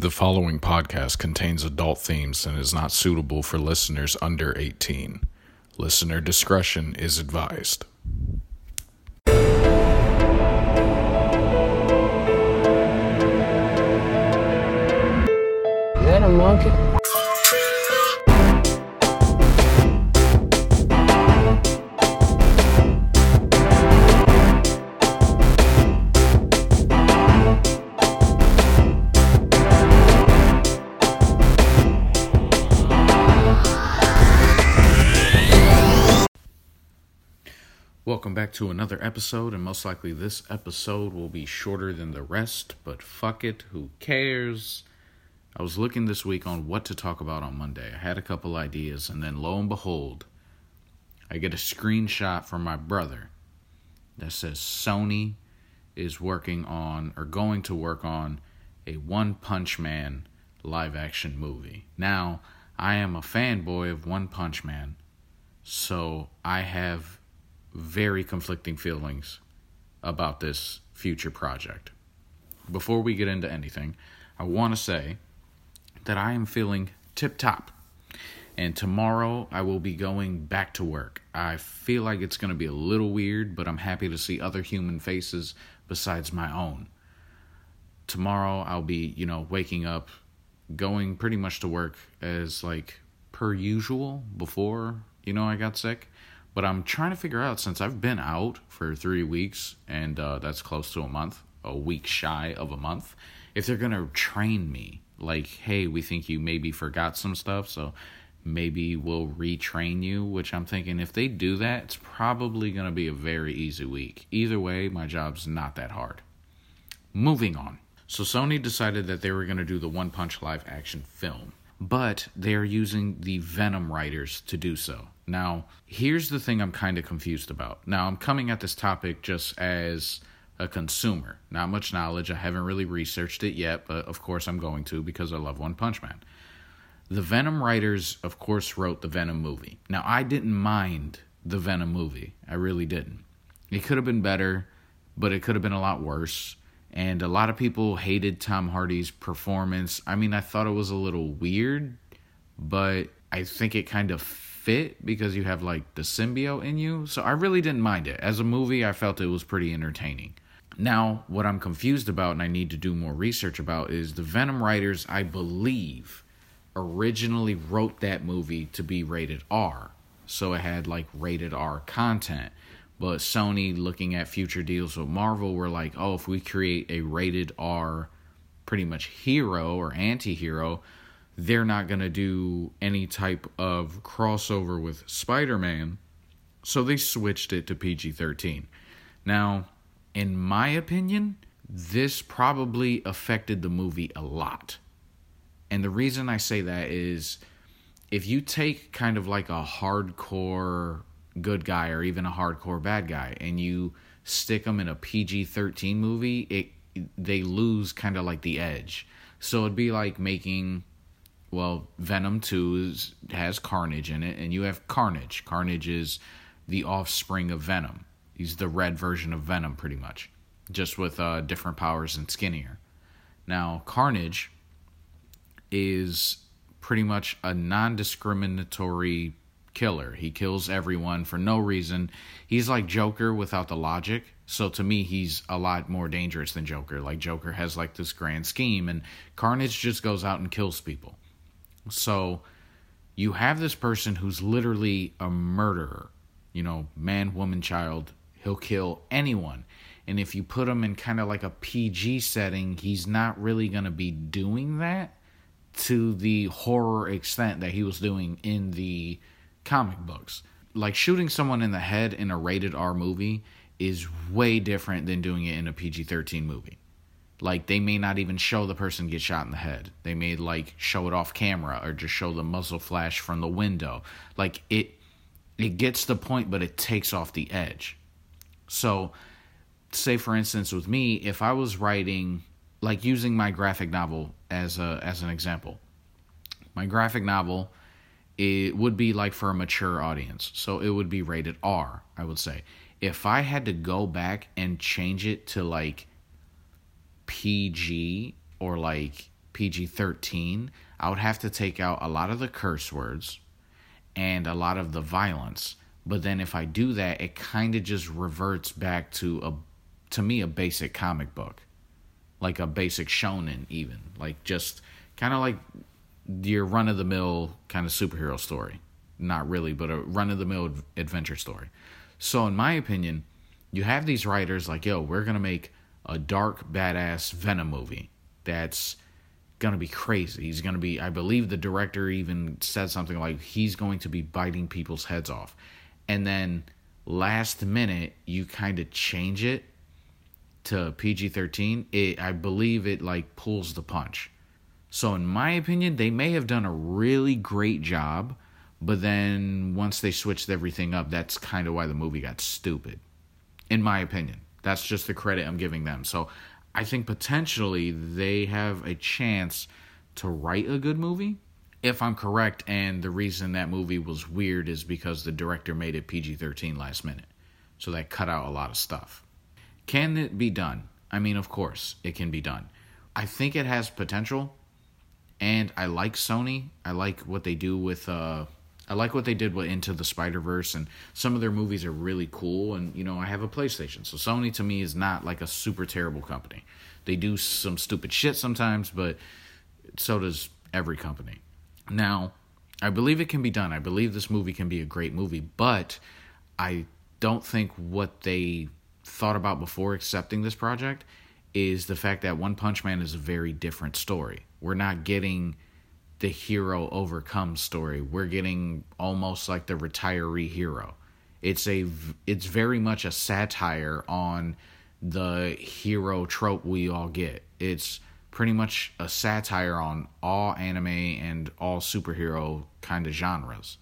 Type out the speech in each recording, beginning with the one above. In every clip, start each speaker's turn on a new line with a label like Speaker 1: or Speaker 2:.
Speaker 1: The following podcast contains adult themes and is not suitable for listeners under 18. Listener discretion is advised.
Speaker 2: Is that a monkey?
Speaker 1: Welcome back to another episode, and most likely this episode will be shorter than the rest, but fuck it, who cares? I was looking this week on what to talk about on Monday. I had a couple ideas, and then lo and behold, I get a screenshot from my brother that says Sony is working on or going to work on a One Punch Man live action movie. Now, I am a fanboy of One Punch Man, so I have very conflicting feelings about this future project. Before we get into anything, I want to say that I am feeling tip top. And tomorrow I will be going back to work. I feel like it's going to be a little weird, but I'm happy to see other human faces besides my own. Tomorrow I'll be, you know, waking up, going pretty much to work as like per usual before, you know, I got sick. But I'm trying to figure out since I've been out for three weeks, and uh, that's close to a month, a week shy of a month, if they're going to train me. Like, hey, we think you maybe forgot some stuff, so maybe we'll retrain you. Which I'm thinking if they do that, it's probably going to be a very easy week. Either way, my job's not that hard. Moving on. So, Sony decided that they were going to do the One Punch live action film but they're using the Venom writers to do so. Now, here's the thing I'm kind of confused about. Now, I'm coming at this topic just as a consumer, not much knowledge. I haven't really researched it yet, but of course I'm going to because I love One Punch Man. The Venom writers, of course, wrote the Venom movie. Now, I didn't mind the Venom movie. I really didn't. It could have been better, but it could have been a lot worse and a lot of people hated Tom Hardy's performance. I mean, I thought it was a little weird, but I think it kind of fit because you have like the symbiote in you. So I really didn't mind it. As a movie, I felt it was pretty entertaining. Now, what I'm confused about and I need to do more research about is the Venom writers, I believe, originally wrote that movie to be rated R. So it had like rated R content. But Sony, looking at future deals with Marvel, were like, oh, if we create a rated R, pretty much hero or anti hero, they're not going to do any type of crossover with Spider Man. So they switched it to PG 13. Now, in my opinion, this probably affected the movie a lot. And the reason I say that is if you take kind of like a hardcore good guy or even a hardcore bad guy and you stick them in a PG-13 movie, it they lose kind of like the edge. So it'd be like making well, Venom 2 is, has Carnage in it and you have Carnage. Carnage is the offspring of Venom. He's the red version of Venom pretty much, just with uh, different powers and skinnier. Now, Carnage is pretty much a non-discriminatory killer. He kills everyone for no reason. He's like Joker without the logic. So to me, he's a lot more dangerous than Joker. Like Joker has like this grand scheme, and Carnage just goes out and kills people. So you have this person who's literally a murderer. You know, man, woman, child. He'll kill anyone. And if you put him in kind of like a PG setting, he's not really going to be doing that to the horror extent that he was doing in the comic books. Like shooting someone in the head in a rated R movie is way different than doing it in a PG 13 movie. Like they may not even show the person get shot in the head. They may like show it off camera or just show the muzzle flash from the window. Like it it gets the point but it takes off the edge. So say for instance with me if I was writing like using my graphic novel as a as an example. My graphic novel it would be like for a mature audience. So it would be rated R, I would say. If I had to go back and change it to like PG or like PG 13, I would have to take out a lot of the curse words and a lot of the violence. But then if I do that, it kind of just reverts back to a to me a basic comic book. Like a basic shonen even. Like just kind of like your run of the mill kind of superhero story. Not really, but a run of the mill adventure story. So in my opinion, you have these writers like, yo, we're gonna make a dark, badass Venom movie that's gonna be crazy. He's gonna be, I believe the director even said something like he's going to be biting people's heads off, and then last minute you kind of change it to PG thirteen. It, I believe it like pulls the punch. So in my opinion, they may have done a really great job, but then once they switched everything up, that's kind of why the movie got stupid in my opinion. That's just the credit I'm giving them. So I think potentially they have a chance to write a good movie. If I'm correct, and the reason that movie was weird is because the director made it PG 13 last minute. So that cut out a lot of stuff. Can it be done? I mean, of course, it can be done. I think it has potential, and I like Sony. I like what they do with uh, I like what they did with Into the Spider Verse, and some of their movies are really cool. And you know, I have a PlayStation, so Sony to me is not like a super terrible company. They do some stupid shit sometimes, but so does every company. Now, I believe it can be done. I believe this movie can be a great movie, but I don't think what they thought about before accepting this project is the fact that One Punch Man is a very different story. We're not getting the hero overcomes story. We're getting almost like the retiree hero. It's a it's very much a satire on the hero trope we all get. It's pretty much a satire on all anime and all superhero kind of genres.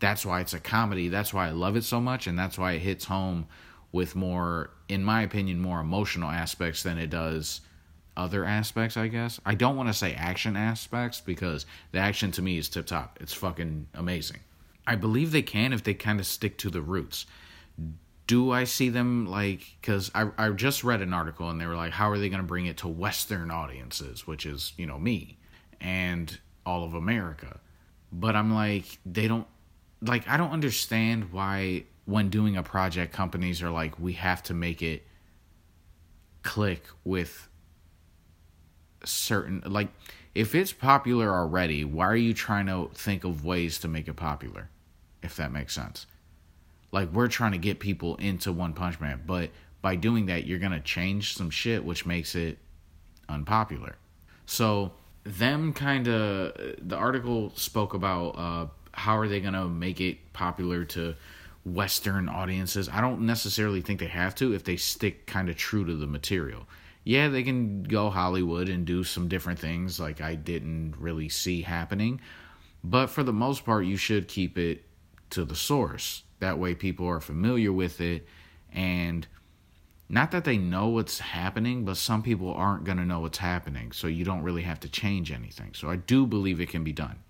Speaker 1: That's why it's a comedy. That's why I love it so much and that's why it hits home with more in my opinion more emotional aspects than it does other aspects, I guess. I don't want to say action aspects because the action to me is tip top. It's fucking amazing. I believe they can if they kind of stick to the roots. Do I see them like because I I just read an article and they were like, how are they going to bring it to Western audiences, which is you know me and all of America. But I'm like, they don't like I don't understand why when doing a project companies are like we have to make it click with certain like if it's popular already, why are you trying to think of ways to make it popular? If that makes sense. Like we're trying to get people into One Punch Man, but by doing that you're going to change some shit which makes it unpopular. So them kind of the article spoke about uh, how are they going to make it popular to western audiences. I don't necessarily think they have to if they stick kind of true to the material yeah, they can go Hollywood and do some different things like I didn't really see happening. But for the most part, you should keep it to the source. That way, people are familiar with it. And not that they know what's happening, but some people aren't going to know what's happening. So you don't really have to change anything. So I do believe it can be done.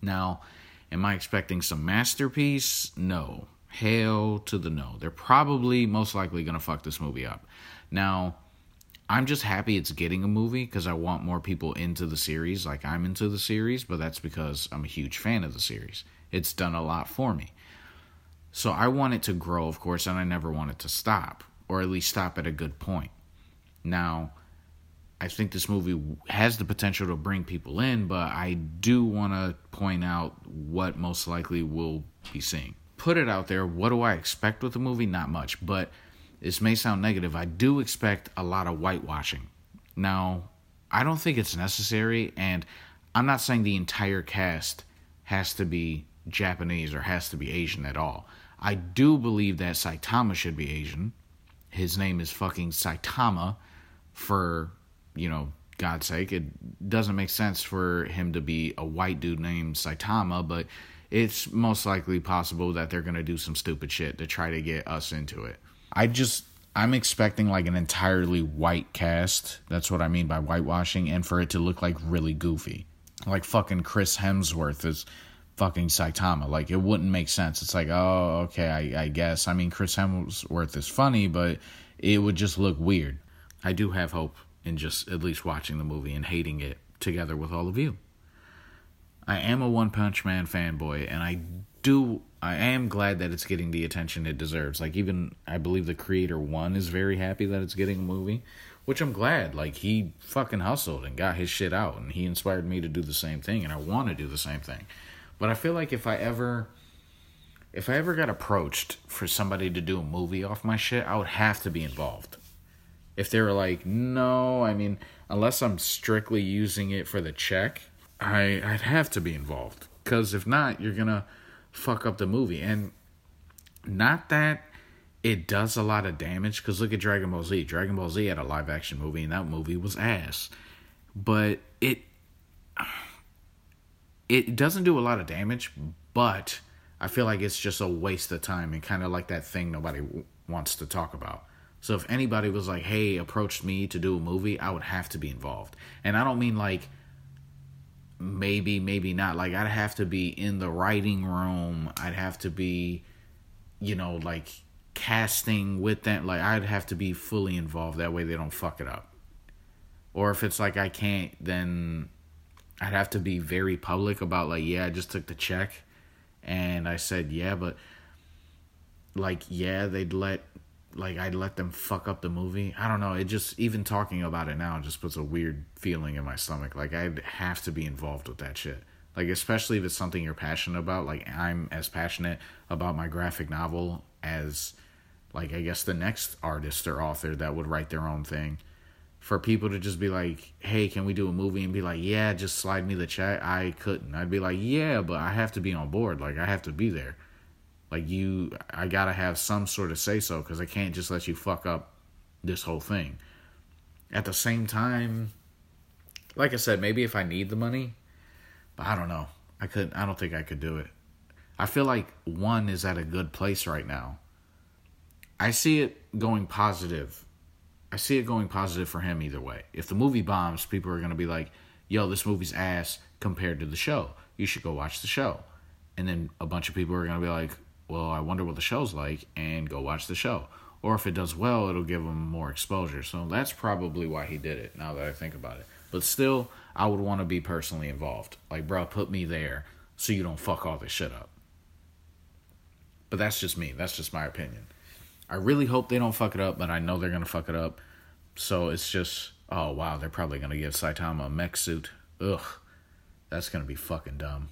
Speaker 1: Now, am I expecting some masterpiece? No. Hell to the no. They're probably most likely going to fuck this movie up. Now, I'm just happy it's getting a movie because I want more people into the series, like I'm into the series, but that's because I'm a huge fan of the series. It's done a lot for me. So I want it to grow, of course, and I never want it to stop, or at least stop at a good point. Now, I think this movie has the potential to bring people in, but I do want to point out what most likely we'll be seeing. Put it out there. What do I expect with the movie? Not much, but this may sound negative. I do expect a lot of whitewashing. Now, I don't think it's necessary, and I'm not saying the entire cast has to be Japanese or has to be Asian at all. I do believe that Saitama should be Asian. His name is fucking Saitama for, you know, God's sake. It doesn't make sense for him to be a white dude named Saitama, but it's most likely possible that they're going to do some stupid shit to try to get us into it. I just I'm expecting like an entirely white cast. That's what I mean by whitewashing, and for it to look like really goofy, like fucking Chris Hemsworth is fucking Saitama. Like it wouldn't make sense. It's like, oh, okay, I, I guess. I mean, Chris Hemsworth is funny, but it would just look weird. I do have hope in just at least watching the movie and hating it together with all of you. I am a One Punch Man fanboy, and I do. I am glad that it's getting the attention it deserves. Like even I believe the creator ONE is very happy that it's getting a movie, which I'm glad. Like he fucking hustled and got his shit out, and he inspired me to do the same thing, and I want to do the same thing. But I feel like if I ever if I ever got approached for somebody to do a movie off my shit, I would have to be involved. If they were like, no, I mean, unless I'm strictly using it for the check, I I'd have to be involved. Cause if not, you're gonna fuck up the movie. And not that it does a lot of damage, because look at Dragon Ball Z. Dragon Ball Z had a live action movie, and that movie was ass. But it it doesn't do a lot of damage, but I feel like it's just a waste of time and kind of like that thing nobody w- wants to talk about. So if anybody was like, "Hey, approached me to do a movie," I would have to be involved. And I don't mean like maybe, maybe not. Like I'd have to be in the writing room. I'd have to be, you know, like casting with them. Like I'd have to be fully involved. That way they don't fuck it up. Or if it's like I can't, then I'd have to be very public about like, yeah, I just took the check and I said, yeah, but like, yeah, they'd let, like, I'd let them fuck up the movie. I don't know. It just, even talking about it now just puts a weird feeling in my stomach. Like, I'd have to be involved with that shit. Like, especially if it's something you're passionate about. Like, I'm as passionate about my graphic novel as, like, I guess the next artist or author that would write their own thing for people to just be like, "Hey, can we do a movie?" and be like, "Yeah, just slide me the check." I couldn't. I'd be like, "Yeah, but I have to be on board. Like, I have to be there. Like, you, I gotta have some sort of say so because I can't just let you fuck up this whole thing." At the same time, like I said, maybe if I need the money, but I don't know. I could. I don't think I could do it. I feel like ONE is at a good place right now. I see it going positive I see it going positive for him either way. If the movie bombs, people are to be like, yo, this movie's ass compared to the show. You should go watch the show. And then a bunch of people are to be like, well, I wonder what the show's like, and go watch the show. Or if it does well, it'll give him more exposure. So that's probably why he did it, now that I think about it. But still, I would want to be personally involved. Like, bro, put me there so you don't fuck all this shit up. But that's just me. That's just my opinion. I really hope they don't fuck it up, but I know they're going to fuck it up. So it's just, oh wow, they're probably gonna give Saitama a mech suit. Ugh, that's gonna be fucking dumb.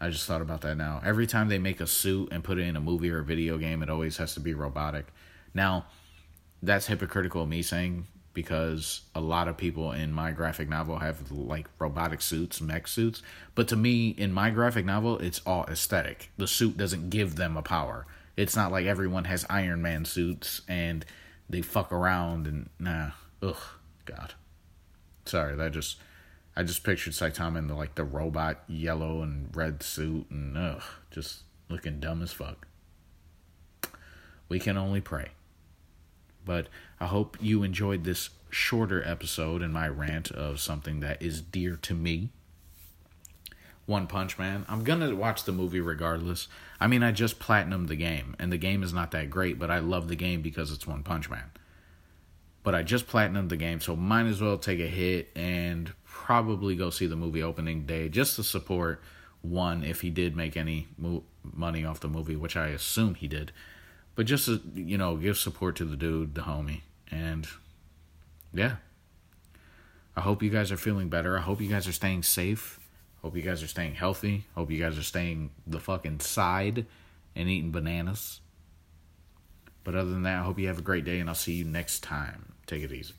Speaker 1: I just thought about that now. Every time they make a suit and put it in a movie or a video game, it always has to be robotic. Now, that's hypocritical of me saying because a lot of people in my graphic novel have like robotic suits, mech suits. But to me, in my graphic novel, it's all aesthetic. The suit doesn't give them a power. It's not like everyone has Iron Man suits and they fuck around and nah, ugh, God. Sorry, that just I just pictured Saitama in the like the robot yellow and red suit and ugh, just looking dumb as fuck. We can only pray. But I hope you enjoyed this shorter episode and my rant of something that is dear to me. One Punch Man. I'm gonna watch the movie regardless. I mean, I just platinumed the game, and the game is not that great, but I love the game because it's One Punch Man. But I just platinumed the game, so might as well take a hit and probably go see the movie opening day just to support ONE if he did make any mo- money off the movie, which I assume he did. But just to, you know, give support to the dude, the homie, and yeah. I hope you guys are feeling better. I hope you guys are staying safe Hope you guys are staying healthy. Hope you guys are staying the fucking side and eating bananas. But other than that, I hope you have a great day and I'll see you next time. Take it easy.